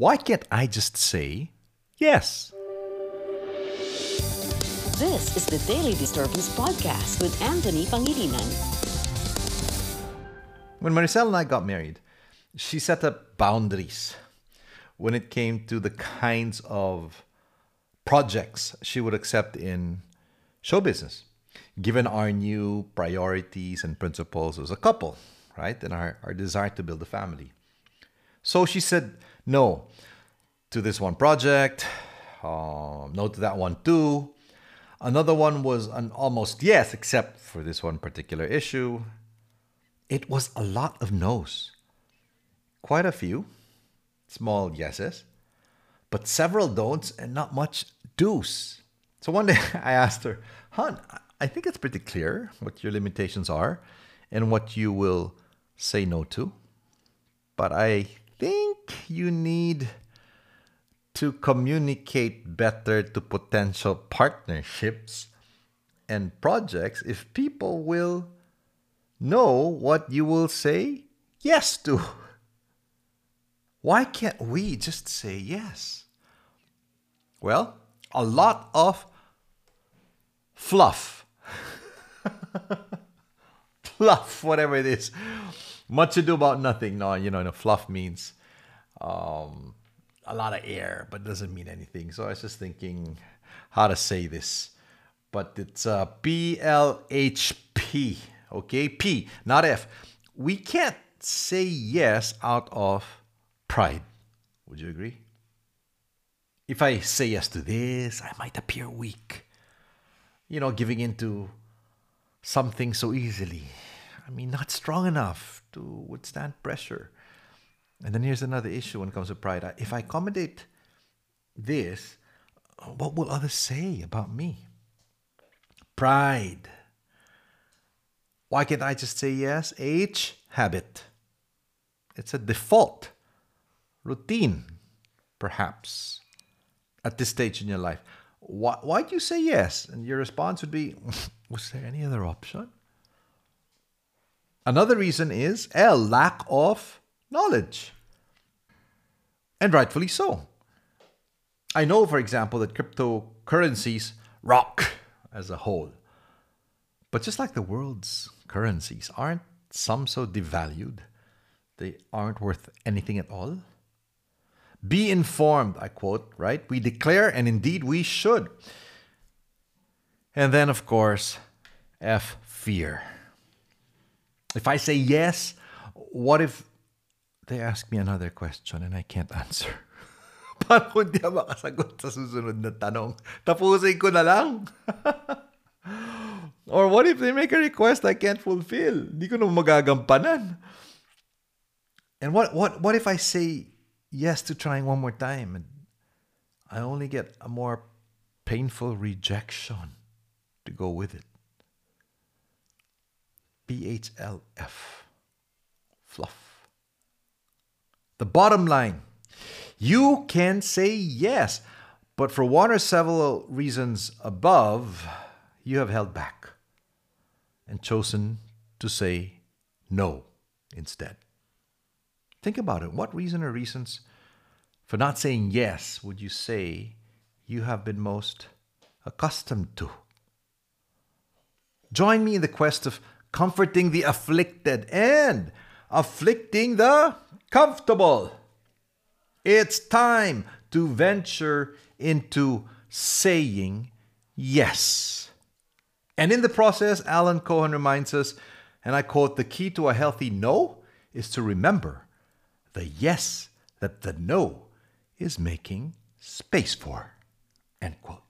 Why can't I just say yes? This is the Daily Disturbance Podcast with Anthony Pangilinan. When Maricel and I got married, she set up boundaries when it came to the kinds of projects she would accept in show business, given our new priorities and principles as a couple, right? And our, our desire to build a family. So she said no to this one project, um, no to that one too. Another one was an almost yes, except for this one particular issue. It was a lot of no's. Quite a few small yeses, but several don'ts and not much do's. So one day I asked her, Hun, I think it's pretty clear what your limitations are and what you will say no to. But I you need to communicate better to potential partnerships and projects if people will know what you will say yes to. Why can't we just say yes? Well, a lot of fluff. fluff, whatever it is. Much ado about nothing. No, you know, no, fluff means um, a lot of air, but doesn't mean anything. So I was just thinking how to say this. But it's uh, P L H P. Okay, P, not F. We can't say yes out of pride. Would you agree? If I say yes to this, I might appear weak. You know, giving in to something so easily. I mean, not strong enough to withstand pressure. And then here's another issue when it comes to pride. If I accommodate this, what will others say about me? Pride. Why can't I just say yes? H, habit. It's a default routine, perhaps, at this stage in your life. Why, why do you say yes? And your response would be, was there any other option? Another reason is L, lack of knowledge. And rightfully so. I know, for example, that cryptocurrencies rock as a whole. But just like the world's currencies, aren't some so devalued they aren't worth anything at all? Be informed, I quote, right? We declare, and indeed we should. And then, of course, F, fear. If I say yes, what if they ask me another question and I can't answer? Paano kung di makasagot sa susunod na tanong? Tapusin ko na lang. Or what if they make a request I can't fulfill? Di ko na magagampanan. And what, what, what if I say yes to trying one more time and I only get a more painful rejection to go with it. BHLF. Fluff. The bottom line you can say yes, but for one or several reasons above, you have held back and chosen to say no instead. Think about it. What reason or reasons for not saying yes would you say you have been most accustomed to? Join me in the quest of comforting the afflicted and afflicting the comfortable. It's time to venture into saying yes. And in the process, Alan Cohen reminds us, and I quote, the key to a healthy no is to remember the yes that the no is making space for. End quote.